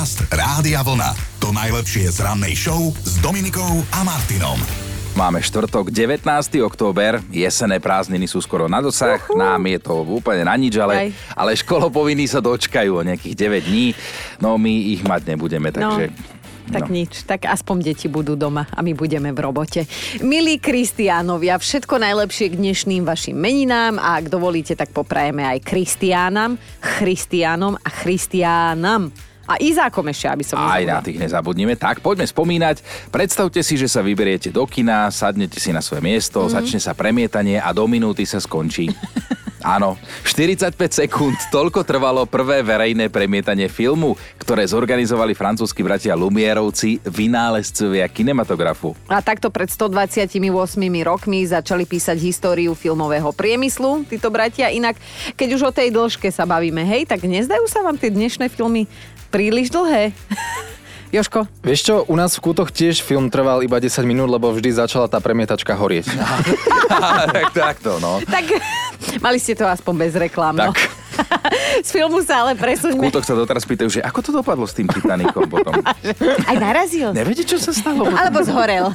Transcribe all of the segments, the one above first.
Podcast Rádia Vlna. To najlepšie z rannej show s Dominikou a Martinom. Máme štvrtok, 19. október, jesené prázdniny sú skoro na dosah, Uhu. nám je to úplne na nič, ale, ale školopovinní sa dočkajú o nejakých 9 dní, no my ich mať nebudeme, no. takže... No. Tak no. nič, tak aspoň deti budú doma a my budeme v robote. Milí Kristiánovia, všetko najlepšie k dnešným vašim meninám a ak dovolíte, tak poprajeme aj Kristiánam, Christianom a Christiánam. A Izákom ešte, aby som Aj na tých nezabudnime. Tak, poďme spomínať. Predstavte si, že sa vyberiete do kina, sadnete si na svoje miesto, mm-hmm. začne sa premietanie a do minúty sa skončí. Áno, 45 sekúnd, toľko trvalo prvé verejné premietanie filmu, ktoré zorganizovali francúzski bratia Lumierovci, vynálezcovia kinematografu. A takto pred 128 rokmi začali písať históriu filmového priemyslu, títo bratia. Inak, keď už o tej dĺžke sa bavíme, hej, tak nezdajú sa vám tie dnešné filmy príliš dlhé. Joško? Vieš čo, u nás v Kútoch tiež film trval iba 10 minút, lebo vždy začala tá premietačka horieť. tak takto, no. Tak mali ste to aspoň bez reklám, no. tak. no. Z filmu sa ale presuňme. V sa doteraz pýtajú, že ako to dopadlo s tým Titanicom potom? Aj narazil. Neviete, čo sa stalo? Alebo zhorel.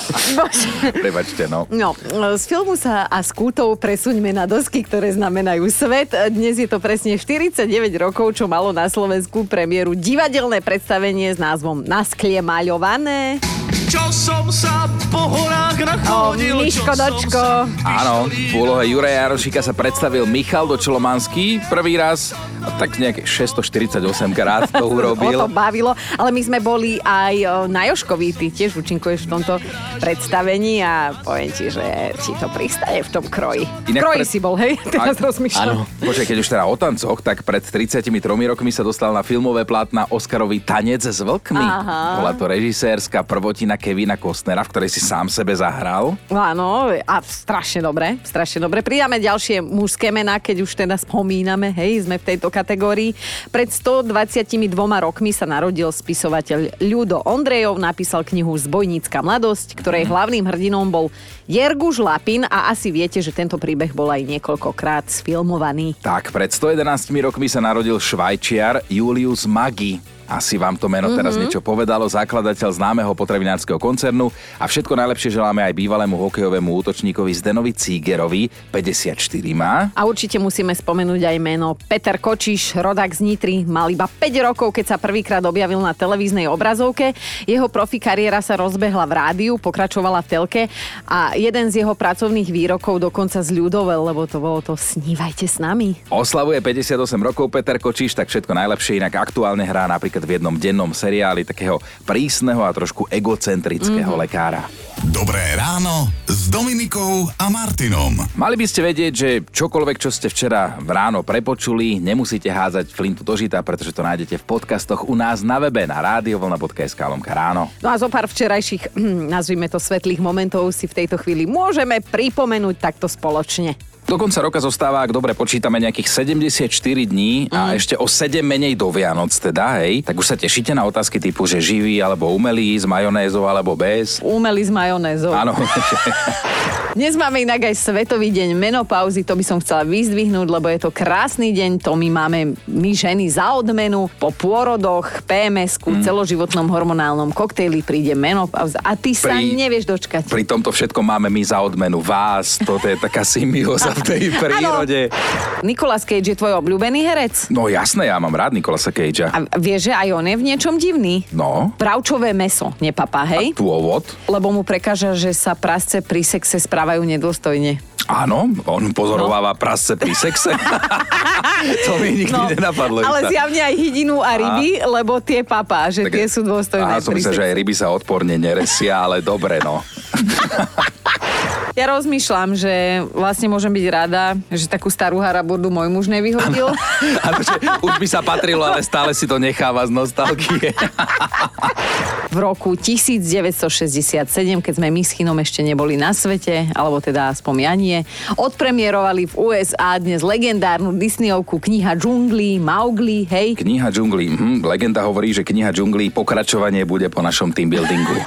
Prepačte, no. No, z filmu sa a z kútov presuňme na dosky, ktoré znamenajú svet. Dnes je to presne 49 rokov, čo malo na Slovensku premiéru divadelné predstavenie s názvom Nasklie maľované čo som sa po horách nachodil. Miško Dočko. Áno, v úlohe Juraja Jarošika sa predstavil Michal Dočolomanský prvý raz a tak nejaké 648 krát to urobil. to bavilo, ale my sme boli aj na Joškovi, ty tiež účinkuješ v tomto predstavení a poviem ti, že či to pristane v tom kroji. Inak kroji pred... si bol, hej? Teraz a... rozmýšľam. Áno. Počkaj, keď už teda o tancoch, tak pred 33 rokmi sa dostal na filmové plátna Oscarový tanec s vlkmi. Aha. Bola to režisérska prvotina Kevina Costnera, v ktorej si sám sebe zahral. Áno, a strašne dobre, strašne dobre. Pridáme ďalšie mužské mená, keď už teda spomíname, hej, sme v tejto kategórii. Pred 122 rokmi sa narodil spisovateľ Ľudo Ondrejov, napísal knihu Zbojnícka mladosť, ktorej hlavným hrdinom bol Jerguš Lapin a asi viete, že tento príbeh bol aj niekoľkokrát sfilmovaný. Tak, pred 111 rokmi sa narodil švajčiar Julius Magi. Asi vám to meno teraz mm-hmm. niečo povedalo, zakladateľ známeho potravinárskeho koncernu a všetko najlepšie želáme aj bývalému hokejovému útočníkovi Zdenovi Cígerovi, 54 má. A určite musíme spomenúť aj meno Peter Kočiš, rodák z Nitry, mal iba 5 rokov, keď sa prvýkrát objavil na televíznej obrazovke. Jeho profi kariéra sa rozbehla v rádiu, pokračovala v telke a jeden z jeho pracovných výrokov dokonca z ľudovel, lebo to bolo to snívajte s nami. Oslavuje 58 rokov Peter Kočiš, tak všetko najlepšie, inak aktuálne hrá napríklad napríklad v jednom dennom seriáli takého prísneho a trošku egocentrického mm-hmm. lekára. Dobré ráno s Dominikou a Martinom. Mali by ste vedieť, že čokoľvek, čo ste včera v ráno prepočuli, nemusíte hádzať flintu do žita, pretože to nájdete v podcastoch u nás na webe na radiovlna.sk lomka ráno. No a zo pár včerajších, nazvime to svetlých momentov si v tejto chvíli môžeme pripomenúť takto spoločne. Do konca roka zostáva, ak dobre počítame, nejakých 74 dní a mm. ešte o 7 menej do Vianoc teda, hej. Tak už sa tešíte na otázky typu, že živý alebo umelý, s majonézou alebo bez? Umelý s majonézou. Áno. Dnes máme inak aj Svetový deň menopauzy, to by som chcela vyzdvihnúť, lebo je to krásny deň, to my máme my ženy za odmenu. Po pôrodoch, PMS-ku, mm. celoživotnom hormonálnom koktejli príde menopauza a ty pri, sa nevieš dočkať. Pri tomto všetkom máme my za odmenu vás, toto je taká symbióza v tej prírode. Nicolas Cage je tvoj obľúbený herec? No jasné, ja mám rád Nicolasa Cagea. A vieš, že aj on je v niečom divný? No. Pravčové meso, nepapá, hej? A dôvod? Lebo mu prekáža, že sa prasce pri sexe správajú nedôstojne. Áno, on pozorováva no. prasce pri sexe. to mi nikdy no, nenapadlo. Ale zjavne aj hydinu a ryby, a... lebo tie papá, že tak, tie sú dôstojné. Á, som myslel, že aj ryby sa odporne neresia, ale dobre, no. Ja rozmýšľam, že vlastne môžem byť rada, že takú starú haraburdu môj muž nevyhodil. Ano, že už by sa patrilo, ale stále si to necháva z nostalgie. v roku 1967, keď sme my s Chinom ešte neboli na svete, alebo teda aspoň ja nie, odpremierovali v USA dnes legendárnu Disneyovku Kniha džunglí, Maugli, hej? Kniha džunglí, hm, legenda hovorí, že Kniha džunglí pokračovanie bude po našom team buildingu.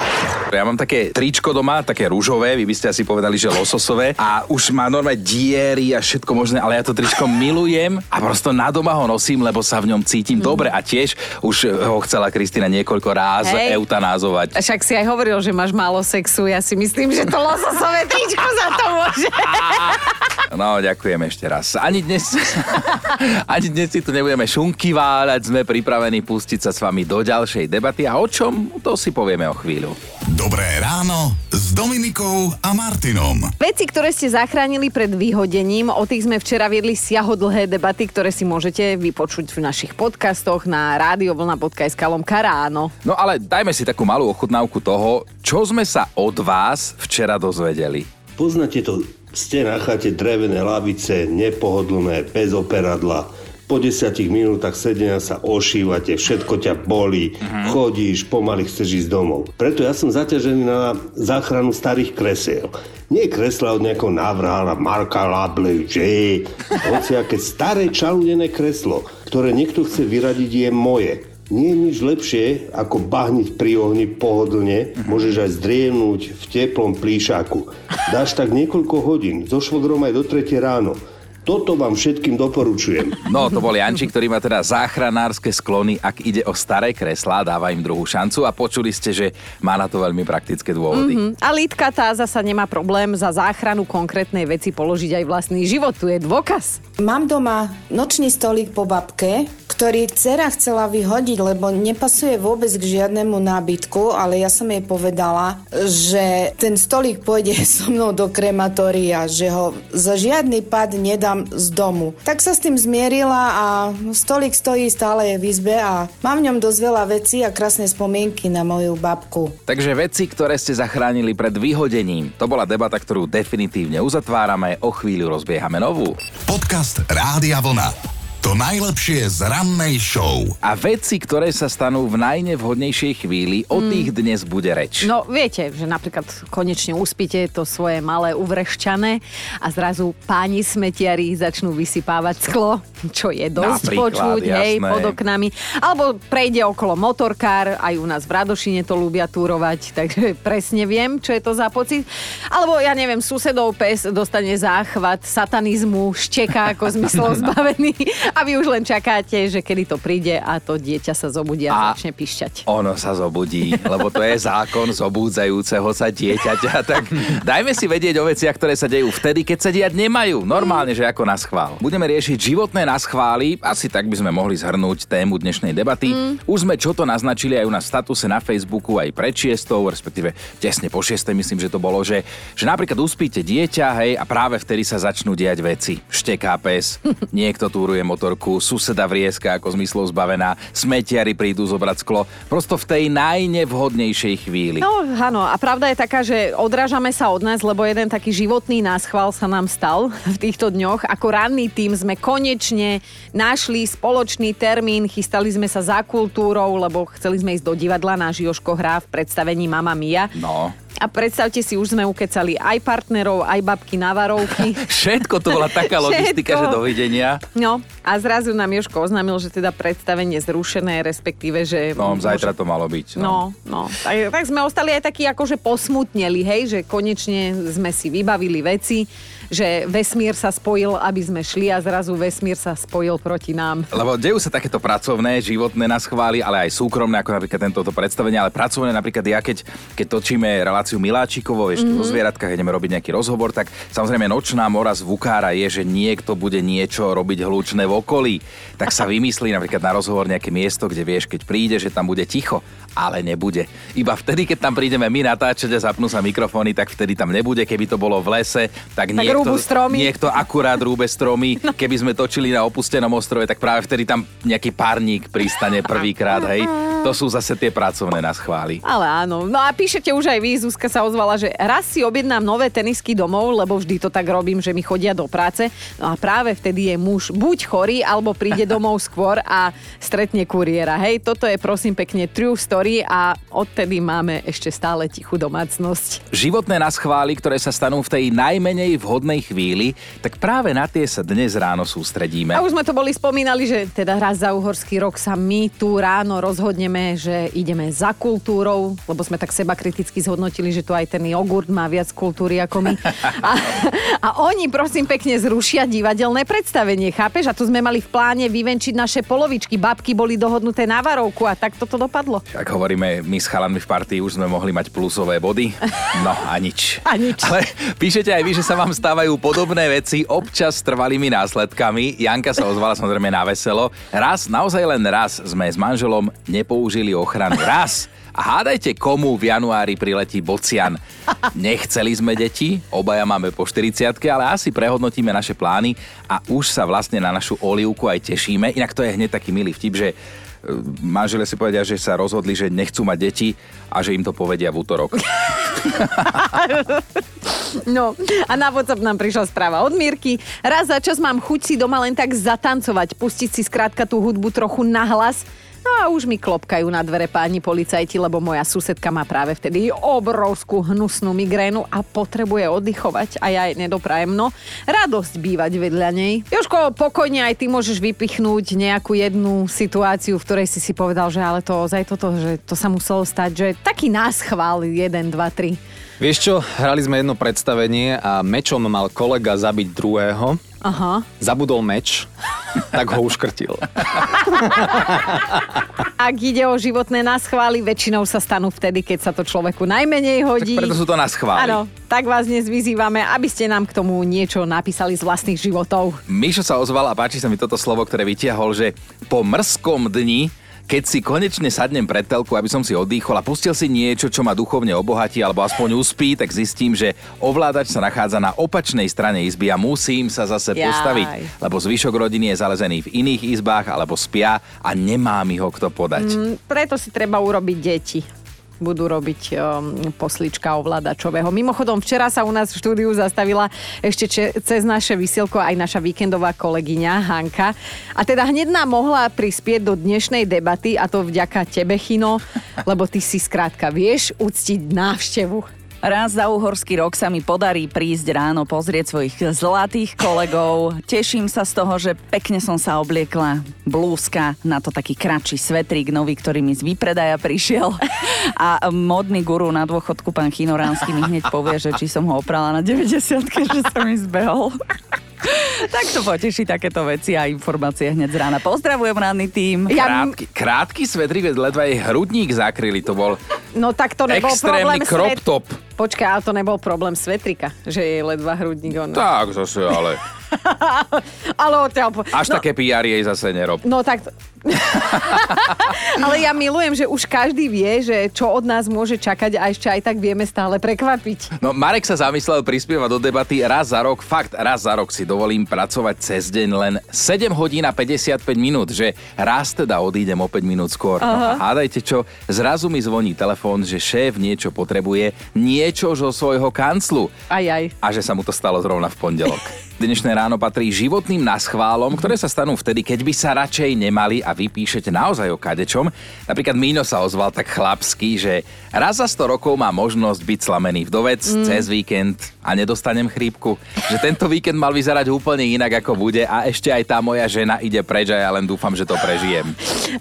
Ja mám také tričko doma, také rúžové, vy by ste asi povedali, že lososové a už má normálne diery a všetko možné, ale ja to tričko milujem a prosto na doma ho nosím, lebo sa v ňom cítim mm. dobre a tiež už ho chcela Kristina niekoľko ráz Hej. eutanázovať. Však si aj hovoril, že máš málo sexu. Ja si myslím, že to lososové tričko za to môže. No, ďakujem ešte raz. Ani dnes, ani dnes si tu nebudeme šunky váľať, sme pripravení pustiť sa s vami do ďalšej debaty a o čom, to si povieme o chvíľu. Dobré ráno s Dominikou a Martinom. Veci, ktoré ste zachránili pred vyhodením, o tých sme včera viedli siahodlhé debaty, ktoré si môžete vypočuť v našich podcastoch na radiovlna.sk lomka ráno. No ale dajme si takú malú ochutnávku toho, čo sme sa od vás včera dozvedeli. Poznáte to, ste na chate drevené lavice, nepohodlné, bez operadla. Po desiatich minútach sedenia sa ošívate, všetko ťa bolí, chodíš, pomaly chceš ísť domov. Preto ja som zaťažený na záchranu starých kresiel. Nie kresla od nejakého návrhára Marka Lable, že hoci aké staré čaludené kreslo, ktoré niekto chce vyradiť, je moje. Nie je nič lepšie, ako bahniť pri ohni pohodlne, môžeš aj zdriemnúť v teplom plíšaku. Dáš tak niekoľko hodín, so švogrom aj do 3 ráno. Toto vám všetkým doporučujem. No, to bol Janči, ktorý má teda záchranárske sklony, ak ide o staré kreslá, dáva im druhú šancu a počuli ste, že má na to veľmi praktické dôvody. Mm-hmm. A Lítka tá zasa nemá problém za záchranu konkrétnej veci položiť aj vlastný život. Tu je dôkaz. Mám doma nočný stolík po babke, ktorý dcera chcela vyhodiť, lebo nepasuje vôbec k žiadnemu nábytku, ale ja som jej povedala, že ten stolík pôjde so mnou do krematória, že ho za žiadny pad nedám z domu. Tak sa s tým zmierila a stolík stojí stále v izbe a mám v ňom dosť veľa vecí a krásne spomienky na moju babku. Takže veci, ktoré ste zachránili pred vyhodením, to bola debata, ktorú definitívne uzatvárame, o chvíľu rozbiehame novú. Podcast Rádia Vlna. To najlepšie z rannej show. A veci, ktoré sa stanú v najnevhodnejšej chvíli, o tých dnes bude reč. No viete, že napríklad konečne uspíte to svoje malé uvrešťané a zrazu páni smetiari začnú vysypávať sklo, čo je dosť Napríklad, počuť, hej, jasné. pod oknami. Alebo prejde okolo motorkár, aj u nás v Radošine to ľúbia túrovať, takže presne viem, čo je to za pocit. Alebo ja neviem, susedov pes dostane záchvat satanizmu, šteká ako zmyslov zbavený a vy už len čakáte, že kedy to príde a to dieťa sa zobudí a, A- začne pišťať. Ono sa zobudí, lebo to je zákon zobúdzajúceho sa dieťaťa. Tak dajme si vedieť o veciach, ktoré sa dejú vtedy, keď sa diať nemajú. Normálne, že ako na schvál. Budeme riešiť životné na schvály. Asi tak by sme mohli zhrnúť tému dnešnej debaty. Už sme čo to naznačili aj u nás statuse na Facebooku aj pred šiestou, respektíve tesne po šiestej, myslím, že to bolo, že, že napríklad uspíte dieťa, hej, a práve vtedy sa začnú diať veci. Šteká pes, niekto túruje motorku, suseda vrieska ako zmyslov zbavená, smetiari prídu zobrať sklo. Prosto v tej najnevhodnejšej chvíli. No áno, a pravda je taká, že odrážame sa od nás, lebo jeden taký životný náschval sa nám stal v týchto dňoch. Ako ranný tým sme konečne našli spoločný termín, chystali sme sa za kultúrou, lebo chceli sme ísť do divadla, náš Joško hrá v predstavení Mama Mia. No. A predstavte si, už sme ukecali aj partnerov, aj babky na varovky. Všetko to bola taká logistika, že dovidenia. No a zrazu nám Joško oznámil, že teda predstavenie zrušené, respektíve, že... No, môže- zajtra to malo byť. No, no. Tak, tak sme ostali aj takí akože posmutneli, hej, že konečne sme si vybavili veci, že vesmír sa spojil, aby sme šli a zrazu vesmír sa spojil proti nám. Lebo dejú sa takéto pracovné, životné na schvály, ale aj súkromné, ako napríklad tento predstavenie, ale pracovné napríklad ja, keď, keď točíme reláciu Miláčikovo, ešte mm-hmm. vo zvieratkách, ideme robiť nejaký rozhovor, tak samozrejme nočná mora zvukára je, že niekto bude niečo robiť hlučné v okolí. Tak sa vymyslí napríklad na rozhovor nejaké miesto, kde vieš, keď príde, že tam bude ticho. Ale nebude. Iba vtedy, keď tam prídeme my natáčať a zapnú sa mikrofóny, tak vtedy tam nebude. Keby to bolo v lese, tak, niekto, rúbu stromy. niekto akurát rúbe stromy. Keby sme točili na opustenom ostrove, tak práve vtedy tam nejaký párnik pristane prvýkrát, hej. To sú zase tie pracovné na schvály. Ale áno. No a píšete už aj vy, Zuzka sa ozvala, že raz si objednám nové tenisky domov, lebo vždy to tak robím, že mi chodia do práce. No a práve vtedy je muž buď chorý, alebo príde domov skôr a stretne kuriéra. Hej, toto je prosím pekne true story a odtedy máme ešte stále tichú domácnosť. Životné na schvály, ktoré sa stanú v tej najmenej vhodnej chvíli, tak práve na tie sa dnes ráno sústredíme. A už sme to boli spomínali, že teda raz za uhorský rok sa my tu ráno rozhodneme rozhodneme, že ideme za kultúrou, lebo sme tak seba kriticky zhodnotili, že tu aj ten jogurt má viac kultúry ako my. A, a oni prosím pekne zrušia divadelné predstavenie, chápeš? A tu sme mali v pláne vyvenčiť naše polovičky. Babky boli dohodnuté na varovku a tak toto dopadlo. Ak hovoríme, my s chalanmi v partii už sme mohli mať plusové body. No a nič. A nič. Ale píšete aj vy, že sa vám stávajú podobné veci, občas s trvalými následkami. Janka sa ozvala samozrejme na veselo. Raz, naozaj len raz sme s manželom nepoužili ochranu. Raz. A hádajte, komu v januári priletí bocian. Nechceli sme deti, obaja máme po 40 ale asi prehodnotíme naše plány a už sa vlastne na našu olivku aj tešíme. Inak to je hneď taký milý vtip, že e, manželia si povedia, že sa rozhodli, že nechcú mať deti a že im to povedia v útorok. No a na WhatsApp nám prišla správa od Mírky. Raz za čas mám chuť si doma len tak zatancovať, pustiť si skrátka tú hudbu trochu nahlas. No a už mi klopkajú na dvere páni policajti, lebo moja susedka má práve vtedy obrovskú hnusnú migrénu a potrebuje oddychovať a ja jej nedoprajem. No, radosť bývať vedľa nej. Joško, pokojne aj ty môžeš vypichnúť nejakú jednu situáciu, v ktorej si si povedal, že ale to ozaj toto, že to sa muselo stať, že taký nás chvál 1, 2, 3. Vieš čo, hrali sme jedno predstavenie a mečom mal kolega zabiť druhého. Aha. Zabudol meč, tak ho uškrtil. Ak ide o životné naschvály, väčšinou sa stanú vtedy, keď sa to človeku najmenej hodí. Preto sú to nás chváli. Áno, tak vás dnes vyzývame, aby ste nám k tomu niečo napísali z vlastných životov. Mišo sa ozval a páči sa mi toto slovo, ktoré vytiahol, že po mrskom dni keď si konečne sadnem pred telku, aby som si oddychol a pustil si niečo, čo ma duchovne obohatí alebo aspoň uspí, tak zistím, že ovládač sa nachádza na opačnej strane izby a musím sa zase Jaj. postaviť, lebo zvyšok rodiny je zalezený v iných izbách alebo spia a nemá mi ho kto podať. Mm, Preto si treba urobiť deti budú robiť um, poslička ovládačového. Mimochodom, včera sa u nás v štúdiu zastavila ešte če- cez naše vysielko aj naša víkendová kolegyňa Hanka. A teda hneď nám mohla prispieť do dnešnej debaty a to vďaka tebe, Chino, lebo ty si skrátka vieš uctiť návštevu. Raz za uhorský rok sa mi podarí prísť ráno pozrieť svojich zlatých kolegov. Teším sa z toho, že pekne som sa obliekla. Blúzka, na to taký kratší svetrík nový, ktorý mi z výpredaja prišiel. A modný guru na dôchodku, pán Chinoránsky, mi hneď povie, že či som ho oprala na 90 že som mi zbehol. tak to poteší takéto veci a informácie hneď z rána. Pozdravujem ranný tým. Ja, Krátky, krátky svetrik, ledva jej hrudník zakryli, to bol no tak to nebol extrémny problém crop svet- top. Počkaj, ale to nebol problém svetrika, že je ledva hrudník. On... Tak zase, ale ale odtiaľ... po- až no, také PR jej zase nerob. No tak... Ale ja milujem, že už každý vie, že čo od nás môže čakať a ešte aj tak vieme stále prekvapiť. No Marek sa zamyslel prispievať do debaty raz za rok, fakt raz za rok si dovolím pracovať cez deň len 7 hodín a 55 minút, že raz teda odídem o 5 minút skôr. No a hádajte čo, zrazu mi zvoní telefón, že šéf niečo potrebuje, niečo zo svojho kanclu. Aj, aj. A že sa mu to stalo zrovna v pondelok. Dnešné ráno patrí životným naschválom, ktoré sa stanú vtedy, keď by sa radšej nemali a vy píšete naozaj o kadečom. Napríklad Míno sa ozval tak chlapský, že raz za 100 rokov má možnosť byť slamený vdovec mm. cez víkend a nedostanem chrípku. Že tento víkend mal vyzerať úplne inak, ako bude a ešte aj tá moja žena ide preč a ja len dúfam, že to prežijem.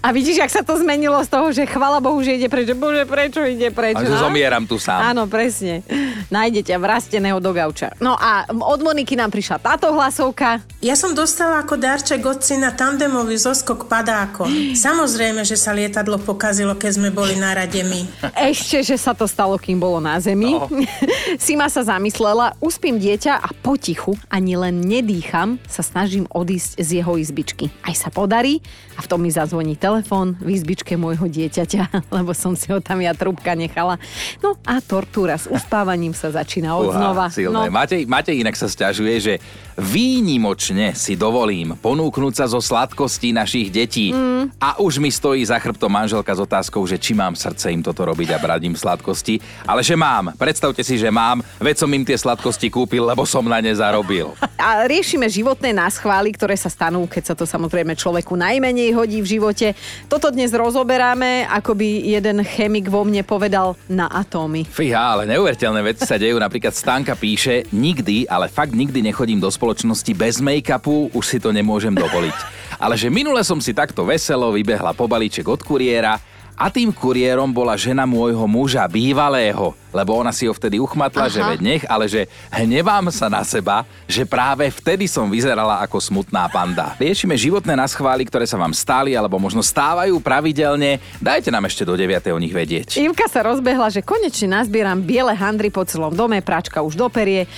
A vidíš, ak sa to zmenilo z toho, že chvala Bohu, že ide preč. že Bože, prečo ide preč? A že zomieram tu sám. Áno, presne. Nájdete vrasteného do gauča. No a od Moniky nám prišla táto hlasovka. Ja som dostala ako darček od syna tandemový zoskok padákom. Samozrejme, že sa lietadlo pokazilo, keď sme boli na rade my. Ešte, že sa to stalo, kým bolo na zemi. No. Sima sa zamyslela, uspím dieťa a potichu, ani len nedýcham, sa snažím odísť z jeho izbičky. Aj sa podarí a v tom mi zazvoní telefón v izbičke môjho dieťaťa, lebo som si ho tam ja trúbka nechala. No a tortúra s uspávaním sa začína od znova. silné. No, Matej, Matej inak sa stiažuje, že výnimočne si dovolím ponúknuť sa zo sladkostí našich detí. Mm. A už mi stojí za chrbtom manželka s otázkou, že či mám srdce im toto robiť a brať im sladkosti. Ale že mám. Predstavte si, že mám. Veď som im tie sladkosti kúpil, lebo som na ne zarobil. A riešime životné náschvály, ktoré sa stanú, keď sa to samozrejme človeku najmenej hodí v živote. Toto dnes rozoberáme, ako by jeden chemik vo mne povedal, na atómy. Fíha, ale neuveriteľné veci sa dejú. Napríklad Stanka píše, nikdy, ale fakt nikdy nechodím do spoločnosti bez make-upu, už si to nemôžem dovoliť. Ale že minule som si takto veselo vybehla po balíček od kuriéra A tým kuriérom bola žena môjho muža, bývalého, lebo ona si ho vtedy uchmatla, Aha. že veď nech, ale že hnevám sa na seba, že práve vtedy som vyzerala ako smutná panda. Riešime životné naschvály, ktoré sa vám stáli alebo možno stávajú pravidelne. Dajte nám ešte do 9. o nich vedieť. Ivka sa rozbehla, že konečne nazbieram biele handry po celom dome, práčka už doperie.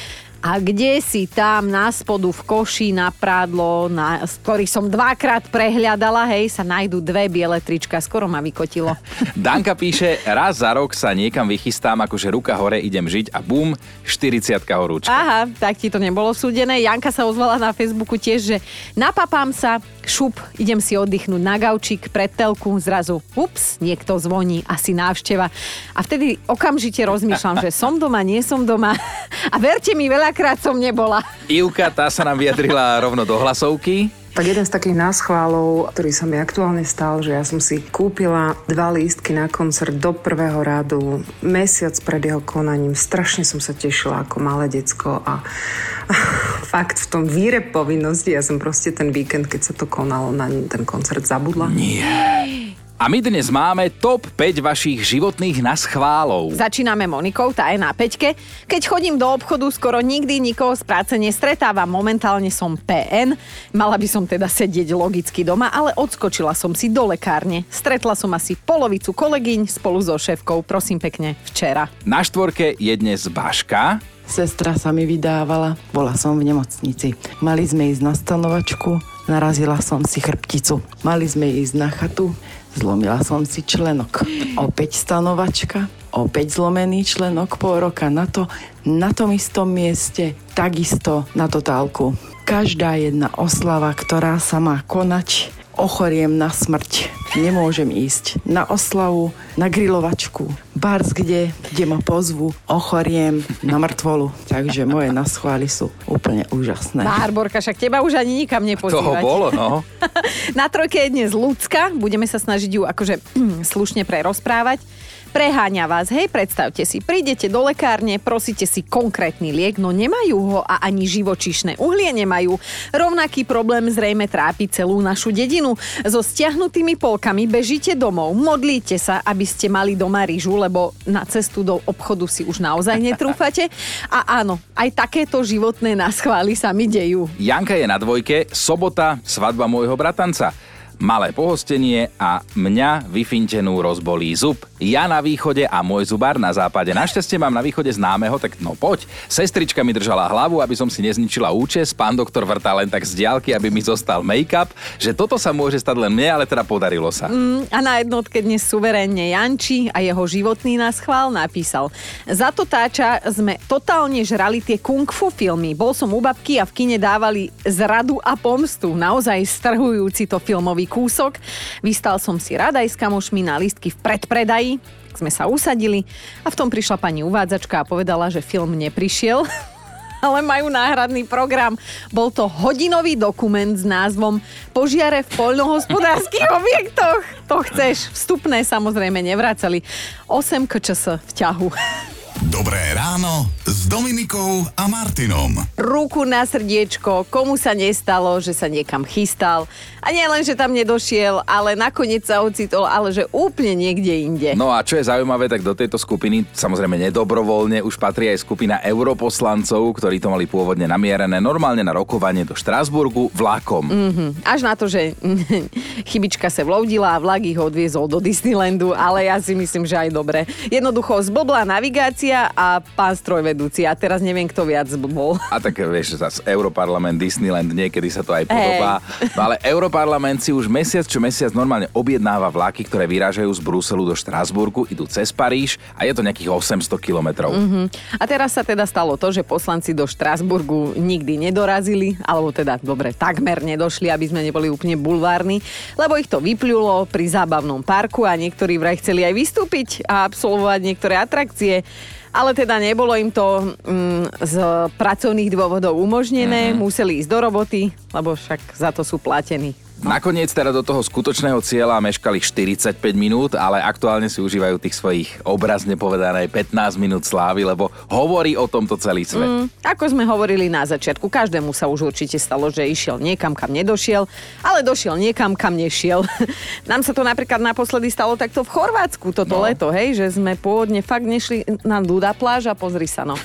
A kde si tam na spodu v koši na prádlo, na, ktorých som dvakrát prehľadala, hej, sa nájdú dve biele trička. Skoro ma vykotilo. Danka píše, raz za rok sa niekam vychystám, akože ruka hore idem žiť a bum, 40 horúčka. Aha, tak ti to nebolo súdené. Janka sa ozvala na Facebooku tiež, že napapám sa, šup, idem si oddychnúť na gaučík pred telku, zrazu, ups, niekto zvoní, asi návšteva. A vtedy okamžite rozmýšľam, že som doma, nie som doma. A verte mi, veľakrát som nebola. Ivka, tá sa nám vyjadrila rovno do hlasovky. Tak jeden z takých náschválov, ktorý sa mi aktuálne stal, že ja som si kúpila dva lístky na koncert do prvého radu mesiac pred jeho konaním. Strašne som sa tešila ako malé decko a fakt v tom víre povinnosti, ja som proste ten víkend, keď sa to konalo, na ten koncert zabudla. A my dnes máme top 5 vašich životných naschválov. Začíname Monikou, tá je na peťke. Keď chodím do obchodu, skoro nikdy nikoho z práce nestretávam. Momentálne som PN. Mala by som teda sedieť logicky doma, ale odskočila som si do lekárne. Stretla som asi polovicu kolegyň spolu so šéfkou, prosím pekne, včera. Na štvorke je dnes Baška. Sestra sa mi vydávala, bola som v nemocnici. Mali sme ísť na stanovačku, narazila som si chrbticu. Mali sme ísť na chatu, zlomila som si členok. Opäť stanovačka, opäť zlomený členok pol roka na to, na tom istom mieste, takisto na totálku. Každá jedna oslava, ktorá sa má konať, ochoriem na smrť. Nemôžem ísť na oslavu, na grilovačku, bars kde, kde ma pozvu, ochoriem na mŕtvolu. Takže moje naschvály sú úplne úžasné. Bárborka, však teba už ani nikam Toho nepozývať. bolo, no. Na trojke je dnes ľudská, budeme sa snažiť ju akože slušne prerozprávať. Preháňa vás, hej, predstavte si, prídete do lekárne, prosíte si konkrétny liek, no nemajú ho a ani živočišné uhlie nemajú. Rovnaký problém zrejme trápi celú našu dedinu. So stiahnutými polkami bežíte domov, modlíte sa, aby ste mali doma rýžu, lebo na cestu do obchodu si už naozaj netrúfate. A áno, aj takéto životné naschvály sa mi dejú. Janka je na dvojke, sobota, svadba môjho bratanca. Malé pohostenie a mňa vyfintenú rozbolí zub. Ja na východe a môj zubár na západe. Našťastie mám na východe známeho, tak no poď. Sestrička mi držala hlavu, aby som si nezničila účes. Pán doktor vrtá len tak z diálky, aby mi zostal make-up. Že toto sa môže stať len mne, ale teda podarilo sa. Mm, a na jednotke dnes suverénne Janči a jeho životný naschvál napísal. Za to táča sme totálne žrali tie kung fu filmy. Bol som u babky a v kine dávali zradu a pomstu. Naozaj strhujúci to filmový kúsok. Vystal som si rada aj s kamošmi na listky v predpredaji. Sme sa usadili a v tom prišla pani uvádzačka a povedala, že film neprišiel. ale majú náhradný program. Bol to hodinový dokument s názvom Požiare v poľnohospodárskych objektoch. To chceš. Vstupné samozrejme nevracali. 8 kčs v ťahu. Dobré ráno s Dominikou a Martinom. Ruku na srdiečko, komu sa nestalo, že sa niekam chystal. A nie len, že tam nedošiel, ale nakoniec sa ocitol, ale že úplne niekde inde. No a čo je zaujímavé, tak do tejto skupiny, samozrejme nedobrovoľne, už patrí aj skupina europoslancov, ktorí to mali pôvodne namierené normálne na rokovanie do Štrásburgu vlakom. Mhm. Až na to, že chybička sa vloudila a vlak ich odviezol do Disneylandu, ale ja si myslím, že aj dobre. Jednoducho zblblá navigácia a pán strojvedúci. A teraz neviem, kto viac zblbol. A tak vieš, zase Europarlament, Disneyland, niekedy sa to aj podobá. No ale Europarlament si už mesiac čo mesiac normálne objednáva vlaky, ktoré vyrážajú z Bruselu do Štrásburgu, idú cez Paríž a je to nejakých 800 kilometrov. Mhm. A teraz sa teda stalo to, že poslanci do Štrásburgu nikdy nedorazili, alebo teda, dobre, takmer nedošli, aby sme neboli úplne bulvárni, lebo ich to vypľulo pri zábavnom parku a niektorí vraj chceli aj vystúpiť a absolvovať niektoré atrakcie. Ale teda nebolo im to mm, z pracovných dôvodov umožnené, mm-hmm. museli ísť do roboty, lebo však za to sú platení. Nakoniec teda do toho skutočného cieľa meškali 45 minút, ale aktuálne si užívajú tých svojich obrazne povedané 15 minút slávy, lebo hovorí o tomto celý svet. Mm, ako sme hovorili na začiatku, každému sa už určite stalo, že išiel niekam, kam nedošiel, ale došiel niekam, kam nešiel. Nám sa to napríklad naposledy stalo takto v Chorvátsku toto no. leto, hej, že sme pôvodne fakt nešli na Duda pláž a pozri sa no.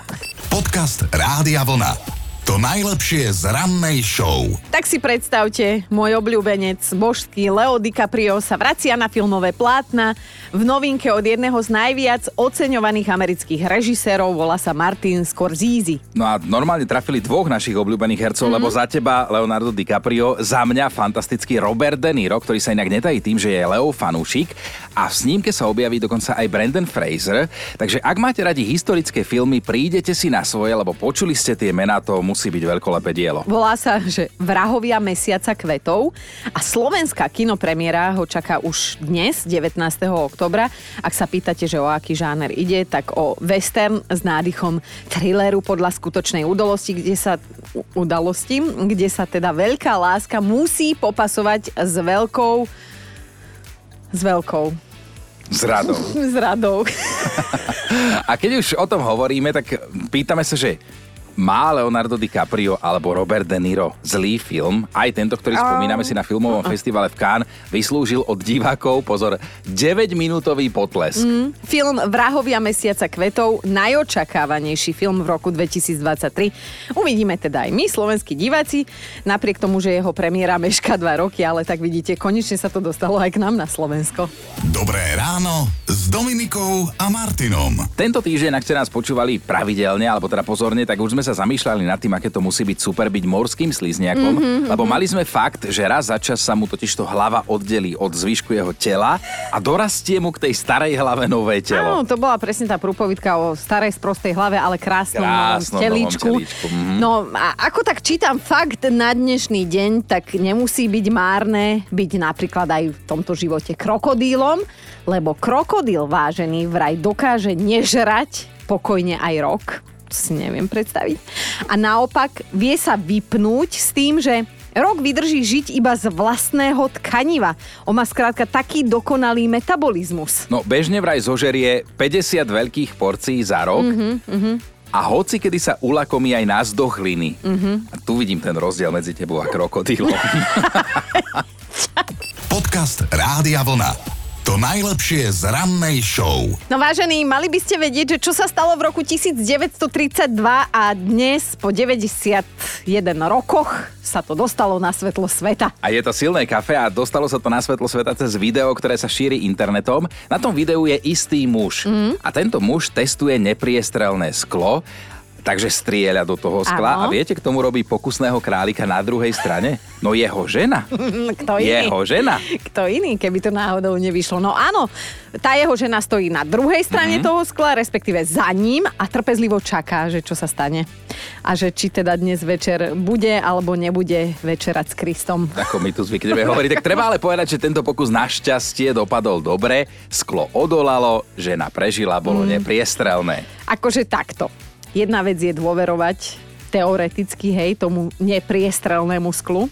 Podcast Rádia Vlna. To najlepšie z rannej show. Tak si predstavte, môj obľúbenec božský Leo DiCaprio sa vracia na filmové plátna v novinke od jedného z najviac oceňovaných amerických režisérov, volá sa Martin Scorsese. No a normálne trafili dvoch našich obľúbených hercov, mm-hmm. lebo za teba Leonardo DiCaprio, za mňa fantastický Robert De Niro, ktorý sa inak netají tým, že je Leo fanúšik a v snímke sa objaví dokonca aj Brandon Fraser. Takže ak máte radi historické filmy, prídete si na svoje, lebo počuli ste tie mená, to musí byť veľkolepé dielo. Volá sa, že Vrahovia mesiaca kvetov a slovenská kinopremiera ho čaká už dnes, 19. oktobra. Ak sa pýtate, že o aký žáner ide, tak o western s nádychom thrilleru podľa skutočnej udalosti, kde sa udalosti, kde sa teda veľká láska musí popasovať s veľkou s veľkou s radou. S radou. A keď už o tom hovoríme, tak pýtame sa, že má Leonardo DiCaprio alebo Robert De Niro zlý film, aj tento, ktorý spomíname si na filmovom festivale v Cannes, vyslúžil od divákov, pozor, 9-minútový potlesk. Mm, film Vrahovia mesiaca kvetov, najočakávanejší film v roku 2023. Uvidíme teda aj my, slovenskí diváci, napriek tomu, že jeho premiéra meška dva roky, ale tak vidíte, konečne sa to dostalo aj k nám na Slovensko. Dobré ráno s Dominikou a Martinom. Tento týždeň, ak ste nás počúvali pravidelne, alebo teda pozorne, tak už sme sa zamýšľali nad tým, aké to musí byť super byť morským slizniakom, mm-hmm, lebo mali sme fakt, že raz za čas sa mu totiž to hlava oddelí od zvyšku jeho tela a dorastie mu k tej starej hlave nové telo. Áno, to bola presne tá prúpovidka o starej sprostej hlave, ale krásnom, krásnom telíčku. telíčku. Mm-hmm. No a ako tak čítam fakt na dnešný deň, tak nemusí byť márne byť napríklad aj v tomto živote krokodílom, lebo krokodíl vážený vraj dokáže nežrať pokojne aj rok si neviem predstaviť. A naopak vie sa vypnúť s tým, že rok vydrží žiť iba z vlastného tkaniva. On má skrátka taký dokonalý metabolizmus. No bežne vraj zožerie 50 veľkých porcií za rok. Mm-hmm, mm-hmm. A hoci kedy sa ulakomí aj na zdochliny. Mm-hmm. A tu vidím ten rozdiel medzi tebou a krokodílom. Podcast Rádia Vlna. To najlepšie z rannej show. No vážení, mali by ste vedieť, že čo sa stalo v roku 1932 a dnes po 91 rokoch sa to dostalo na svetlo sveta. A je to silné kafe a dostalo sa to na svetlo sveta cez video, ktoré sa šíri internetom. Na tom videu je istý muž. Mm. A tento muž testuje nepriestrelné sklo Takže strieľa do toho skla ano. a viete, k tomu robí pokusného králika na druhej strane? No jeho žena. Kto iný? Jeho žena. Kto iný, keby to náhodou nevyšlo. No áno, tá jeho žena stojí na druhej strane mm-hmm. toho skla, respektíve za ním a trpezlivo čaká, že čo sa stane. A že či teda dnes večer bude alebo nebude večerať s Kristom. Ako my tu zvykneme hovoriť. Tak treba ale povedať, že tento pokus našťastie dopadol dobre, sklo odolalo, žena prežila, bolo mm. nepriestrelné. Akože takto Jedna vec je dôverovať teoreticky, hej, tomu nepriestrelnému sklu.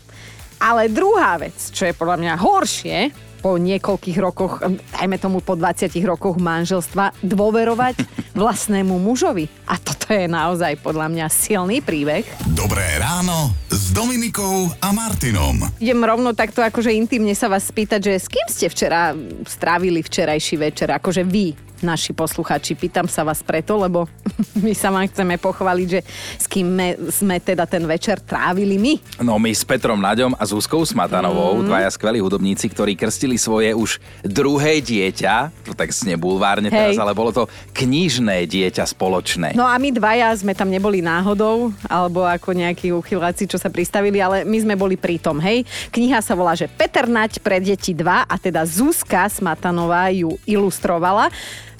Ale druhá vec, čo je podľa mňa horšie, po niekoľkých rokoch, dajme tomu po 20 rokoch manželstva, dôverovať vlastnému mužovi. A toto je naozaj podľa mňa silný príbeh. Dobré ráno s Dominikou a Martinom. Idem rovno takto akože intimne sa vás spýtať, že s kým ste včera strávili včerajší večer, akože vy, naši posluchači. Pýtam sa vás preto, lebo my sa vám chceme pochváliť, že s kým me, sme teda ten večer trávili my. No my s Petrom Naďom a Zuzkou Smatanovou, mm. dvaja skvelí hudobníci, ktorí krstili svoje už druhé dieťa, to tak znie bulvárne Hej. teraz, ale bolo to knižné dieťa spoločné. No a my dvaja sme tam neboli náhodou, alebo ako nejakí uchyláci, čo sa pristavili, ale my sme boli pritom, hej. Kniha sa volá, že Peter Naď pre deti 2 a teda Zuzka Smatanová ju ilustrovala.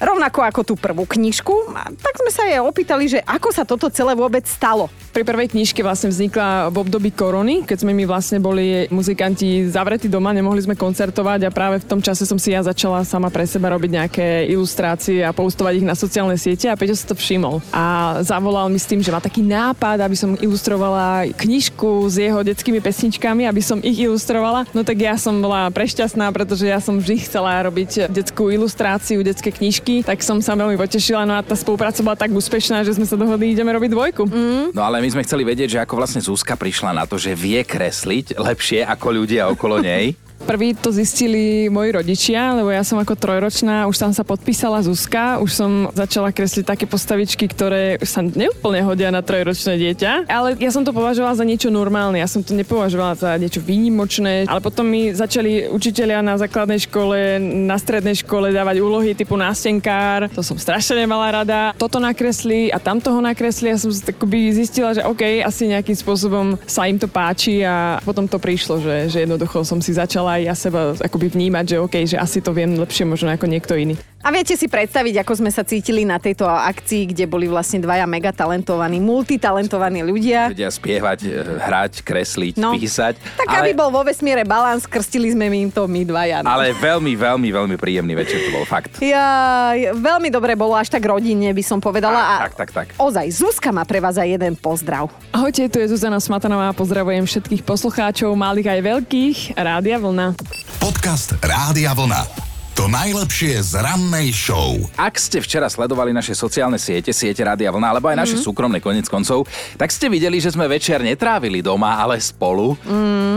Rovnako ako tú prvú knižku. A tak sme sa jej opýtali, že ako sa toto celé vôbec stalo. Pri prvej knižke vlastne vznikla v období korony, keď sme my vlastne boli muzikanti zavretí doma, nemohli sme koncertovať a práve v tom čase som si ja začala sama pre seba robiť nejaké ilustrácie a postovať ich na sociálne siete a Peťo sa to všimol. A zavolal mi s tým, že má taký nápad, aby som ilustrovala knižku s jeho detskými pesničkami, aby som ich ilustrovala. No tak ja som bola prešťastná, pretože ja som vždy chcela robiť detskú ilustráciu, detské knižky, tak som sa veľmi potešila. No a tá spolupráca bola tak úspešná, že sme sa dohodli, ideme robiť dvojku. Mm. No ale my sme chceli vedieť, že ako vlastne Zuzka prišla na to, že vie kresliť lepšie ako ľudia okolo nej. Prvý to zistili moji rodičia, lebo ja som ako trojročná, už tam sa podpísala Zuzka, už som začala kresliť také postavičky, ktoré sa neúplne hodia na trojročné dieťa, ale ja som to považovala za niečo normálne, ja som to nepovažovala za niečo výnimočné, ale potom mi začali učitelia na základnej škole, na strednej škole dávať úlohy typu nástenkár, to som strašne nemala rada. Toto nakresli a tamto ho nakresli. A som takoby zistila, že OK, asi nejakým spôsobom sa im to páči a potom to prišlo, že, že jednoducho som si začala aj ja seba akoby vnímať, že OK, že asi to viem lepšie možno ako niekto iný. A viete si predstaviť, ako sme sa cítili na tejto akcii, kde boli vlastne dvaja mega talentovaní, multitalentovaní ľudia. Vedia spievať, e, hrať, kresliť, No. písať. Tak ale... aby bol vo vesmíre balans, krstili sme im to my dvaja. no. Ale veľmi, veľmi, veľmi príjemný večer to bol fakt. Ja, veľmi dobre bolo, až tak rodinne by som povedala. A Tak, tak, tak. ozaj, Zuzka má pre vás aj jeden pozdrav. Ahojte, tu je Zuzana Smatanová, pozdravujem všetkých poslucháčov, malých aj veľkých, Rádia Vlna. Podcast Rádia Vlna. To najlepšie z rannej show. Ak ste včera sledovali naše sociálne siete, siete Rádia Vlna, alebo aj naše súkromné konec koncov, tak ste videli, že sme večer netrávili doma, ale spolu.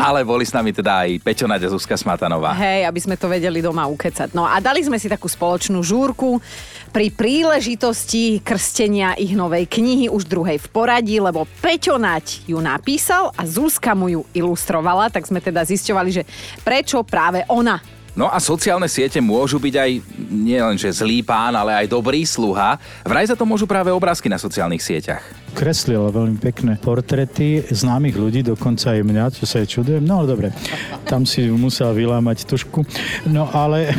Ale boli s nami teda aj Peťo Naďa Zuzka Smatanová. Hej, aby sme to vedeli doma ukecať. No a dali sme si takú spoločnú žúrku pri príležitosti krstenia ich novej knihy, už druhej v poradí, lebo Peťo Naď ju napísal a Zuzka mu ju ilustrovala, tak sme teda zisťovali, že prečo práve ona. No a sociálne siete môžu byť aj nielen že zlý pán, ale aj dobrý sluha. Vraj za to môžu práve obrázky na sociálnych sieťach. kreslila veľmi pekné portrety známych ľudí, dokonca aj mňa, čo sa aj čudujem. No ale dobre, tam si musel vylámať tušku. No ale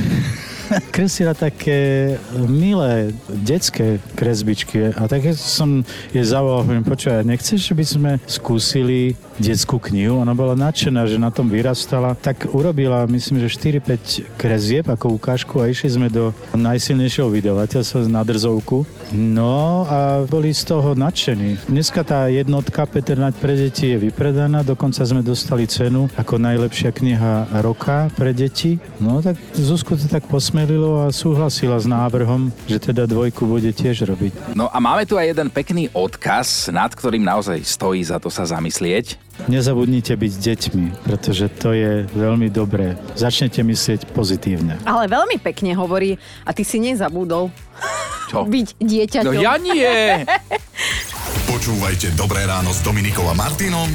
kreslila také milé detské kresbičky a také som je zavolal, hovorím, počúvaj, nechceš, že by sme skúsili detskú knihu? Ona bola nadšená, že na tom vyrastala. Tak urobila, myslím, že 4-5 kresieb ako ukážku a išli sme do najsilnejšieho vydavateľstva na Drzovku. No a boli z toho nadšení. Dneska tá jednotka Peter Naď pre deti je vypredaná, dokonca sme dostali cenu ako najlepšia kniha roka pre deti. No tak Zuzku to tak posmelilo a súhlasila s návrhom, že teda dvojku bude tiež robiť. No a máme tu aj jeden pekný odkaz, nad ktorým naozaj stojí za to sa zamyslieť. Nezabudnite byť deťmi, pretože to je veľmi dobré. Začnete myslieť pozitívne. Ale veľmi pekne hovorí a ty si nezabudol Čo? byť dieťaťom. No ja nie! Počúvajte Dobré ráno s Dominikou a Martinom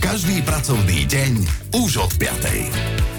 každý pracovný deň už od 5.